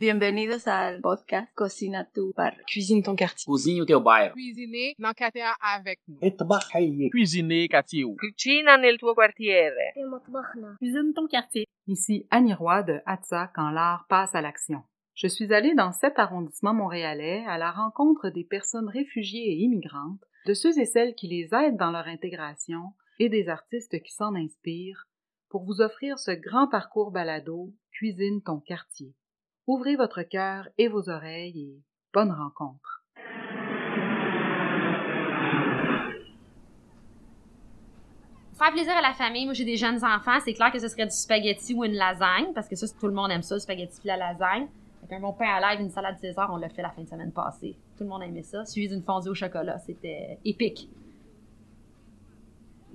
Bienvenidos al podcast Cocina tu barrio. Cuisine ton quartier. Cozinha o teu bairro. Cuisiner dans quartier avec nous. Trabalhar. Cuisiner quartier. Cucina nel tuo quartiere. Cuisine ton quartier. Ici Annie Roy de Atza quand l'art passe à l'action. Je suis allée dans cet arrondissement montréalais à la rencontre des personnes réfugiées et immigrantes, de ceux et celles qui les aident dans leur intégration et des artistes qui s'en inspirent pour vous offrir ce grand parcours balado Cuisine ton quartier Ouvrez votre cœur et vos oreilles et bonne rencontre. Faire plaisir à la famille, moi j'ai des jeunes enfants, c'est clair que ce serait du spaghetti ou une lasagne, parce que ça, tout le monde aime ça, le spaghetti et la lasagne. Avec un bon pain à l'ail, une salade César, on l'a fait la fin de semaine passée. Tout le monde aimait ça, suivi d'une fondue au chocolat, c'était épique.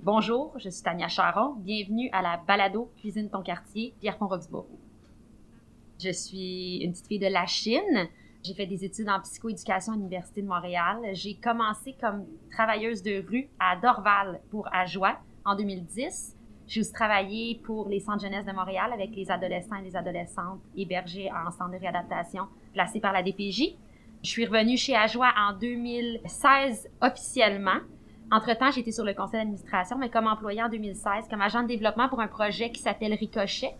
Bonjour, je suis Tania Charon, bienvenue à la balado Cuisine ton quartier, Pierrefonds-Roxborough. Je suis une petite fille de la Chine. J'ai fait des études en psychoéducation à l'Université de Montréal. J'ai commencé comme travailleuse de rue à Dorval pour Ajoie en 2010. J'ai aussi travaillé pour les centres jeunesse de Montréal avec les adolescents et les adolescentes hébergés en centre de réadaptation placés par la DPJ. Je suis revenue chez Ajoie en 2016 officiellement. Entre-temps, été sur le conseil d'administration, mais comme employée en 2016, comme agent de développement pour un projet qui s'appelle Ricochet.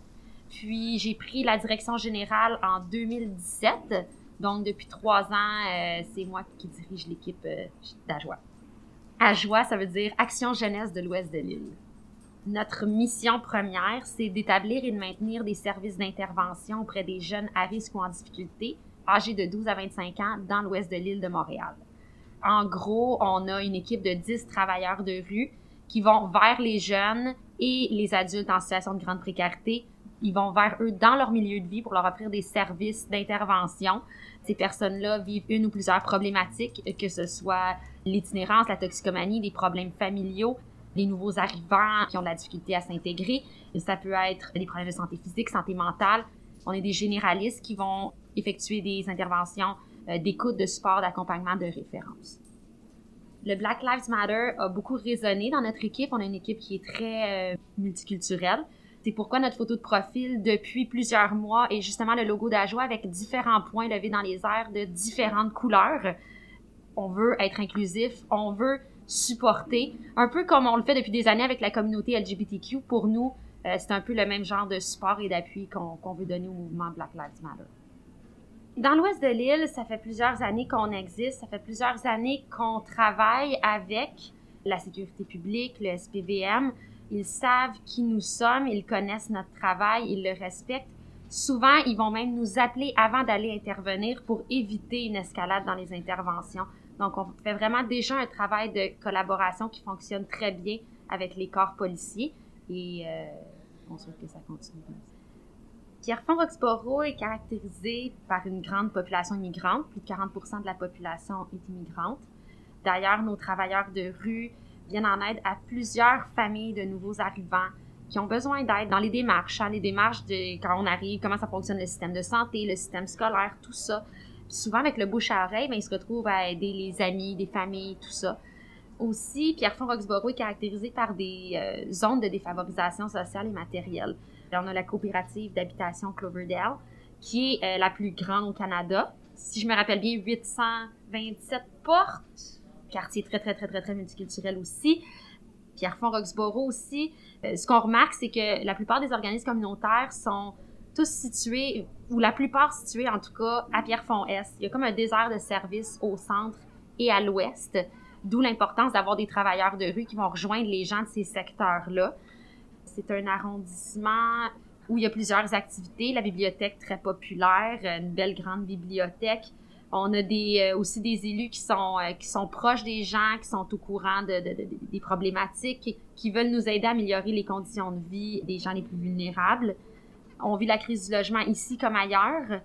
Puis j'ai pris la direction générale en 2017. Donc depuis trois ans, euh, c'est moi qui dirige l'équipe euh, d'Ajoie. Ajoie, ça veut dire Action Jeunesse de l'Ouest de l'île. Notre mission première, c'est d'établir et de maintenir des services d'intervention auprès des jeunes à risque ou en difficulté, âgés de 12 à 25 ans, dans l'ouest de l'île de Montréal. En gros, on a une équipe de 10 travailleurs de rue qui vont vers les jeunes et les adultes en situation de grande précarité. Ils vont vers eux dans leur milieu de vie pour leur offrir des services d'intervention. Ces personnes-là vivent une ou plusieurs problématiques, que ce soit l'itinérance, la toxicomanie, des problèmes familiaux, les nouveaux arrivants qui ont de la difficulté à s'intégrer. Ça peut être des problèmes de santé physique, santé mentale. On est des généralistes qui vont effectuer des interventions euh, d'écoute, de support, d'accompagnement, de référence. Le Black Lives Matter a beaucoup résonné dans notre équipe. On a une équipe qui est très euh, multiculturelle. C'est pourquoi notre photo de profil depuis plusieurs mois est justement le logo d'Ajoie avec différents points levés dans les airs de différentes couleurs. On veut être inclusif, on veut supporter, un peu comme on le fait depuis des années avec la communauté LGBTQ. Pour nous, euh, c'est un peu le même genre de support et d'appui qu'on veut donner au mouvement Black Lives Matter. Dans l'ouest de l'île, ça fait plusieurs années qu'on existe, ça fait plusieurs années qu'on travaille avec la sécurité publique, le SPVM. Ils savent qui nous sommes, ils connaissent notre travail, ils le respectent. Souvent, ils vont même nous appeler avant d'aller intervenir pour éviter une escalade dans les interventions. Donc, on fait vraiment déjà un travail de collaboration qui fonctionne très bien avec les corps policiers et euh, on souhaite que ça continue. Pierrefonds-Roxborough est caractérisé par une grande population immigrante. Plus de 40% de la population est immigrante. D'ailleurs, nos travailleurs de rue viennent en aide à plusieurs familles de nouveaux arrivants qui ont besoin d'aide dans les démarches, hein, les démarches de quand on arrive, comment ça fonctionne le système de santé, le système scolaire, tout ça. Puis souvent, avec le bouche à oreille, ben, ils se retrouvent à aider les amis, des familles, tout ça. Aussi, Pierrefonds-Roxborough est caractérisé par des euh, zones de défavorisation sociale et matérielle. On a la coopérative d'habitation Cloverdale, qui est euh, la plus grande au Canada. Si je me rappelle bien, 827 portes. Quartier très, très, très, très, très multiculturel aussi. Pierrefonds-Roxborough aussi. Euh, ce qu'on remarque, c'est que la plupart des organismes communautaires sont tous situés, ou la plupart situés en tout cas, à Pierrefonds-Est. Il y a comme un désert de services au centre et à l'ouest, d'où l'importance d'avoir des travailleurs de rue qui vont rejoindre les gens de ces secteurs-là. C'est un arrondissement où il y a plusieurs activités. La bibliothèque très populaire, une belle grande bibliothèque. On a euh, aussi des élus qui sont, euh, qui sont proches des gens, qui sont au courant de, de- de- des problématiques, qui, qui veulent nous aider à améliorer les conditions de vie des gens les plus vulnérables. On vit la crise du logement ici comme ailleurs.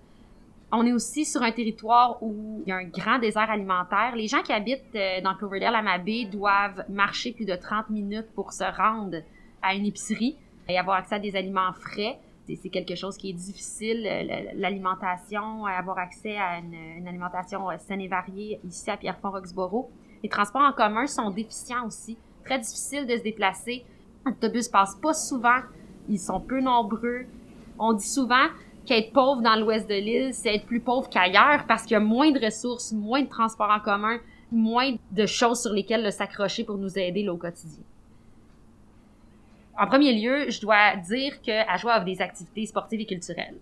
On est aussi sur un territoire où il y a un grand désert alimentaire. Les gens qui habitent euh, dans Cloverdale à Mabé doivent marcher plus de 30 minutes pour se rendre à une épicerie et avoir accès à des aliments frais. C'est quelque chose qui est difficile, euh, l'alimentation, avoir accès à une, alimentation euh, saine et variée ici à Pierrefonds-Roxborough. Les transports en commun sont déficients aussi, très difficile de se déplacer. L'autobus passe pas souvent, ils sont peu nombreux. On dit souvent qu'être pauvre dans l'ouest de l'île, c'est être plus pauvre qu'ailleurs parce qu'il y a moins de ressources, moins de transports en commun, moins de choses sur lesquelles s'accrocher pour nous aider au quotidien. En premier lieu, je dois dire que Ajoie offre des activités sportives et culturelles.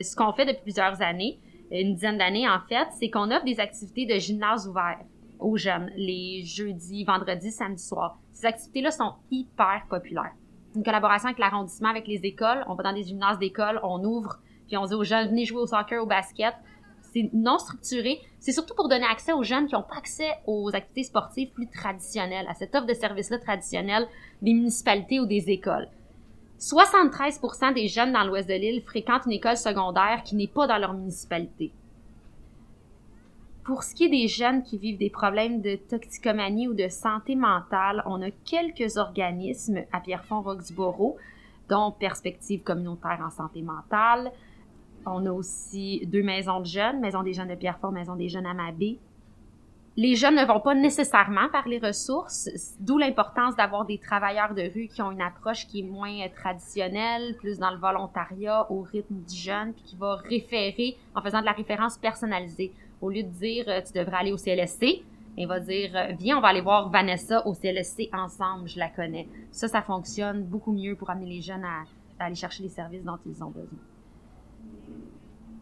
Ce qu'on fait depuis plusieurs années, une dizaine d'années en fait, c'est qu'on offre des activités de gymnase ouvert aux jeunes les jeudis, vendredis, samedis soirs. Ces activités-là sont hyper populaires. Une collaboration avec l'arrondissement, avec les écoles. On va dans des gymnases d'école, on ouvre, puis on dit aux jeunes, venez jouer au soccer, au basket. Non structuré. C'est surtout pour donner accès aux jeunes qui n'ont pas accès aux activités sportives plus traditionnelles, à cette offre de services-là traditionnelle des municipalités ou des écoles. 73% des jeunes dans l'ouest de l'île fréquentent une école secondaire qui n'est pas dans leur municipalité. Pour ce qui est des jeunes qui vivent des problèmes de toxicomanie ou de santé mentale, on a quelques organismes à Pierrefonds-Roxborough, dont Perspective communautaire en santé mentale. On a aussi deux maisons de jeunes, Maison des jeunes de Pierrefonds, Maison des jeunes à Mabé, les jeunes ne vont pas nécessairement par les ressources, d'où l'importance d'avoir des travailleurs de rue qui ont une approche qui est moins traditionnelle, plus dans le volontariat, au rythme du jeune, puis qui va référer en faisant de la référence personnalisée. Au lieu de dire euh, tu devrais aller au CLSC, il va dire euh, viens, on va aller voir Vanessa au CLSC ensemble, je la connais. Ça, ça fonctionne beaucoup mieux pour amener les jeunes à, à aller chercher les services dont ils ont besoin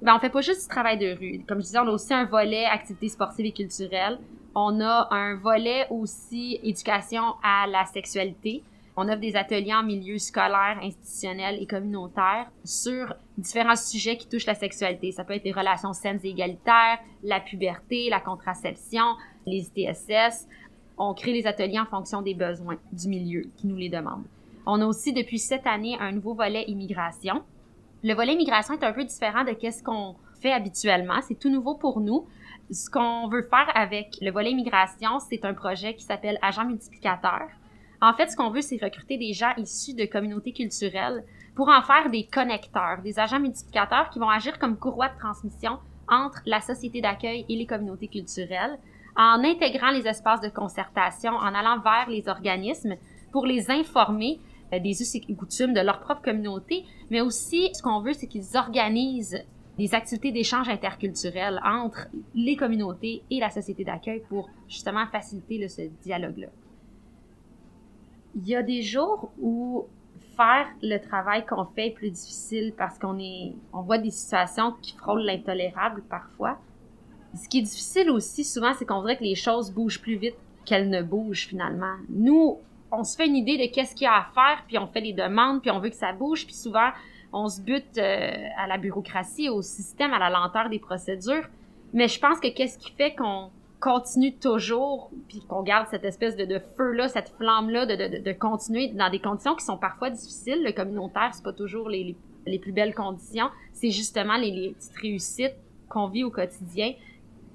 ben, on fait pas juste du travail de rue. Comme je disais, on a aussi un volet activités sportives et culturelles. On a un volet aussi éducation à la sexualité. On offre des ateliers en milieu scolaire, institutionnel et communautaire sur différents sujets qui touchent la sexualité. Ça peut être les relations saines et égalitaires, la puberté, la contraception, les ITSS. On crée les ateliers en fonction des besoins du milieu qui nous les demande. On a aussi depuis cette année un nouveau volet immigration le volet immigration est un peu différent de ce qu'on fait habituellement. C'est tout nouveau pour nous. Ce qu'on veut faire avec le volet immigration, c'est un projet qui s'appelle Agent multiplicateur. En fait, ce qu'on veut, c'est recruter des gens issus de communautés culturelles pour en faire des connecteurs, des agents multiplicateurs qui vont agir comme courroie de transmission entre la société d'accueil et les communautés culturelles, en intégrant les espaces de concertation, en allant vers les organismes pour les informer des us et coutumes de leur propre communauté, mais aussi ce qu'on veut, c'est qu'ils organisent des activités d'échange interculturel entre les communautés et la société d'accueil pour justement faciliter ce dialogue-là. Il y a des jours où faire le travail qu'on fait est plus difficile parce qu'on est, on voit des situations qui frôlent l'intolérable parfois. Ce qui est difficile aussi souvent, c'est qu'on voudrait que les choses bougent plus vite qu'elles ne bougent finalement. Nous, on se fait une idée de qu'est-ce qu'il y a à faire, puis on fait des demandes, puis on veut que ça bouge, puis souvent on se bute euh, à la bureaucratie, au système, à la lenteur des procédures. Mais je pense que qu'est-ce qui fait qu'on continue toujours, puis qu'on garde cette espèce de, feu-là, cette flamme-là, de, de, continuer dans des conditions qui sont parfois difficiles. Le communautaire, c'est pas toujours les, les, plus belles conditions. C'est justement les, les petites réussites qu'on vit au quotidien.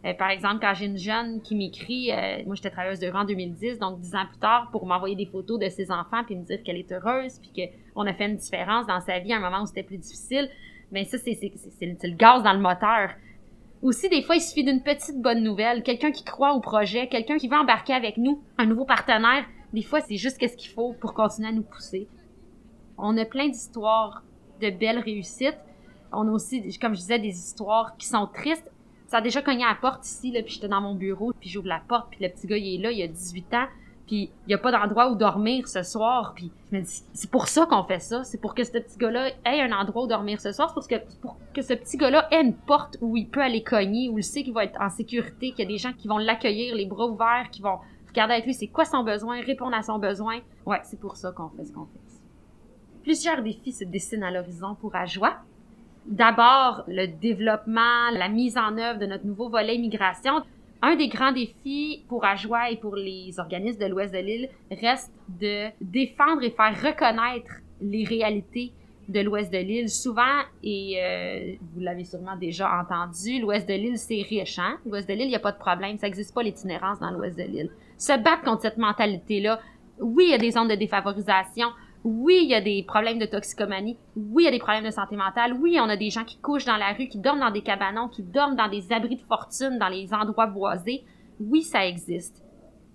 Euh, par exemple, quand j'ai une jeune qui m'écrit, euh, moi j'étais travailleuse de rang en 2010, donc dix ans plus tard, pour m'envoyer des photos de ses enfants puis me dire qu'elle est heureuse puis qu'on a fait une différence dans sa vie à un moment où c'était plus difficile, mais ben, ça c'est le gaz dans le moteur. Aussi, des fois, il suffit d'une petite bonne nouvelle, quelqu'un qui croit au projet, quelqu'un qui veut embarquer avec nous, un nouveau partenaire. Des fois, c'est juste qu'est-ce qu'il faut pour continuer à nous pousser. On a plein d'histoires de belles réussites. On a aussi, comme je disais, des histoires qui sont tristes ça a déjà cogné à la porte ici, là, puis j'étais dans mon bureau, puis j'ouvre la porte, puis le petit gars, il est là, il a 18 ans, puis il y a pas d'endroit où dormir ce soir, puis je me dis, c'est pour ça qu'on fait ça, c'est pour que ce petit gars-là ait un endroit où dormir ce soir, c'est pour que, pour que ce petit gars-là ait une porte où il peut aller cogner, où il sait qu'il va être en sécurité, qu'il y a des gens qui vont l'accueillir, les bras ouverts, qui vont regarder avec lui c'est quoi son besoin, répondre à son besoin. Ouais, c'est pour ça qu'on fait ce qu'on fait. Plusieurs défis se dessinent à l'horizon pour Ajoie d'abord le développement, la mise en œuvre de notre nouveau volet immigration. Un des grands défis pour Ajoie et pour les organismes de l'Ouest de l'île reste de défendre et faire reconnaître les réalités de l'Ouest de l'île. Souvent, et euh, vous l'avez sûrement déjà entendu, l'Ouest de l'île, c'est riche. Hein? L'Ouest de l'île, il n'y a pas de problème. Ça n'existe pas l'itinérance dans l'Ouest de l'île. Se battre contre cette mentalité-là, oui, il y a des zones de défavorisation, oui, il y a des problèmes de toxicomanie. Oui, il y a des problèmes de santé mentale. Oui, on a des gens qui couchent dans la rue, qui dorment dans des cabanons, qui dorment dans des abris de fortune, dans les endroits boisés. Oui, ça existe.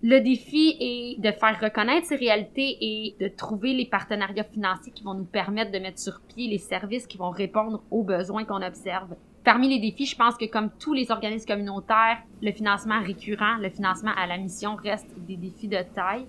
Le défi est de faire reconnaître ces réalités et de trouver les partenariats financiers qui vont nous permettre de mettre sur pied les services qui vont répondre aux besoins qu'on observe. Parmi les défis, je pense que comme tous les organismes communautaires, le financement récurrent, le financement à la mission reste des défis de taille.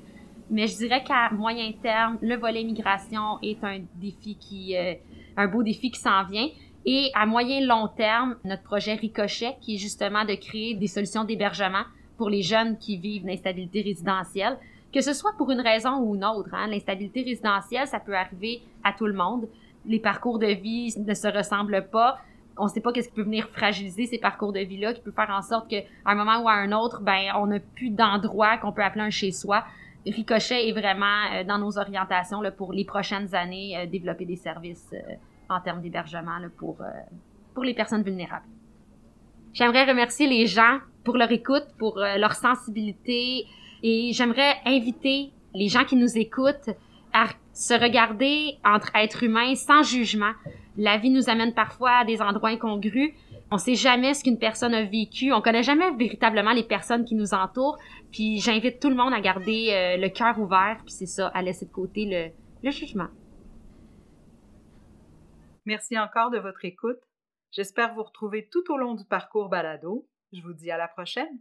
Mais je dirais qu'à moyen terme, le volet migration est un défi qui, euh, un beau défi qui s'en vient. Et à moyen long terme, notre projet Ricochet, qui est justement de créer des solutions d'hébergement pour les jeunes qui vivent l'instabilité résidentielle, que ce soit pour une raison ou une autre. Hein. L'instabilité résidentielle, ça peut arriver à tout le monde. Les parcours de vie ne se ressemblent pas. On ne sait pas qu'est-ce qui peut venir fragiliser ces parcours de vie-là, qui peut faire en sorte qu'à un moment ou à un autre, ben, on n'a plus d'endroit qu'on peut appeler un chez-soi. Ricochet est vraiment euh, dans nos orientations pour les prochaines années, euh, développer des services euh, en termes d'hébergement pour, pour les personnes vulnérables. J'aimerais remercier les gens pour leur écoute, pour leur sensibilité et j'aimerais inviter les gens qui nous écoutent à se regarder entre êtres humains sans jugement. La vie nous amène parfois à des endroits incongrus. On sait jamais ce qu'une personne a vécu. On connaît jamais véritablement les personnes qui nous entourent. Puis j'invite tout le monde à garder euh, le cœur ouvert. Puis c'est ça, à laisser de côté le, le jugement. Merci encore de votre écoute. J'espère vous retrouver tout au long du parcours balado. Je vous dis à la prochaine.